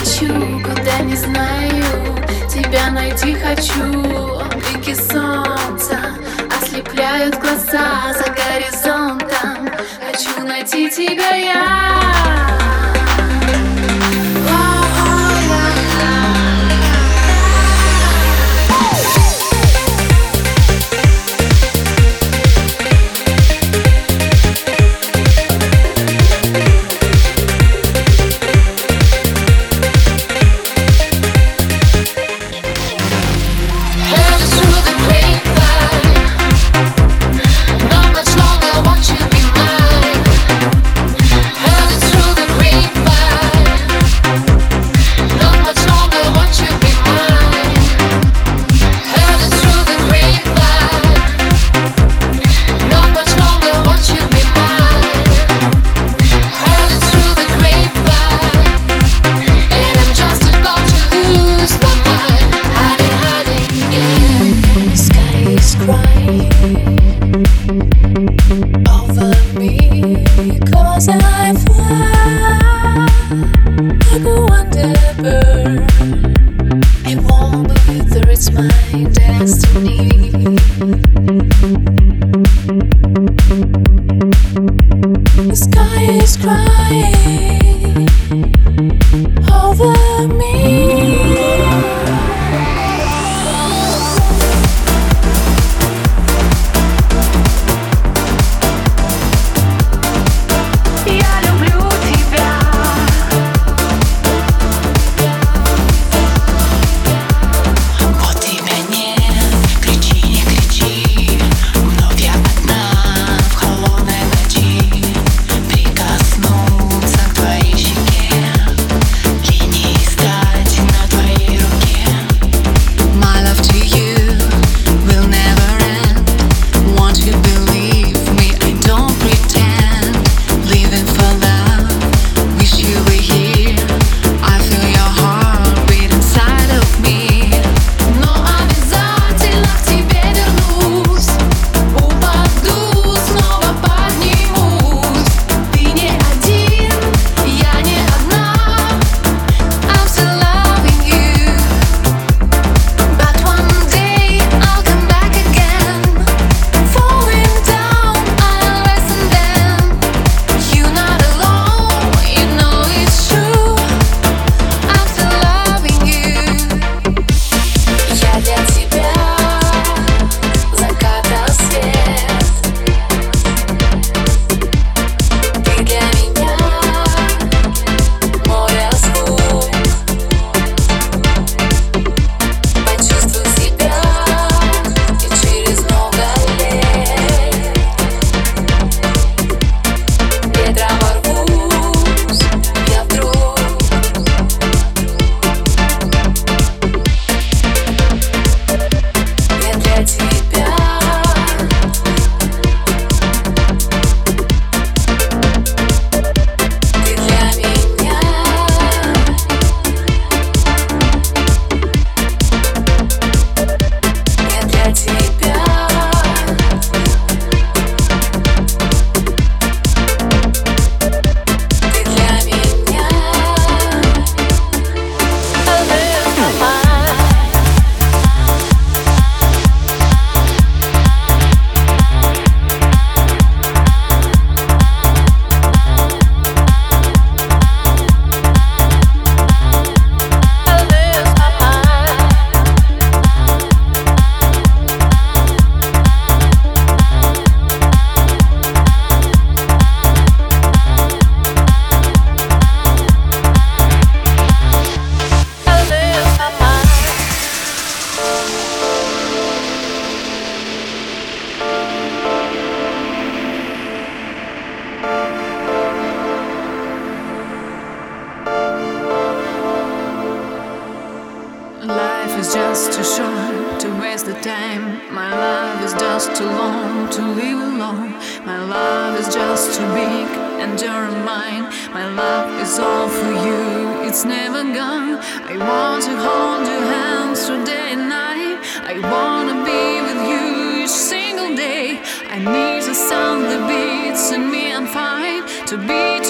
лечу, куда не знаю Тебя найти хочу. Блики солнца ослепляют глаза за горизонтом. Хочу найти тебя я. The sky is crying over me. is too short to waste the time. My love is just too long to live alone. My love is just too big and you're mine. My love is all for you, it's never gone. I want to hold your hands through day and night. I wanna be with you each single day. I need to sound the beats in me and fine to be.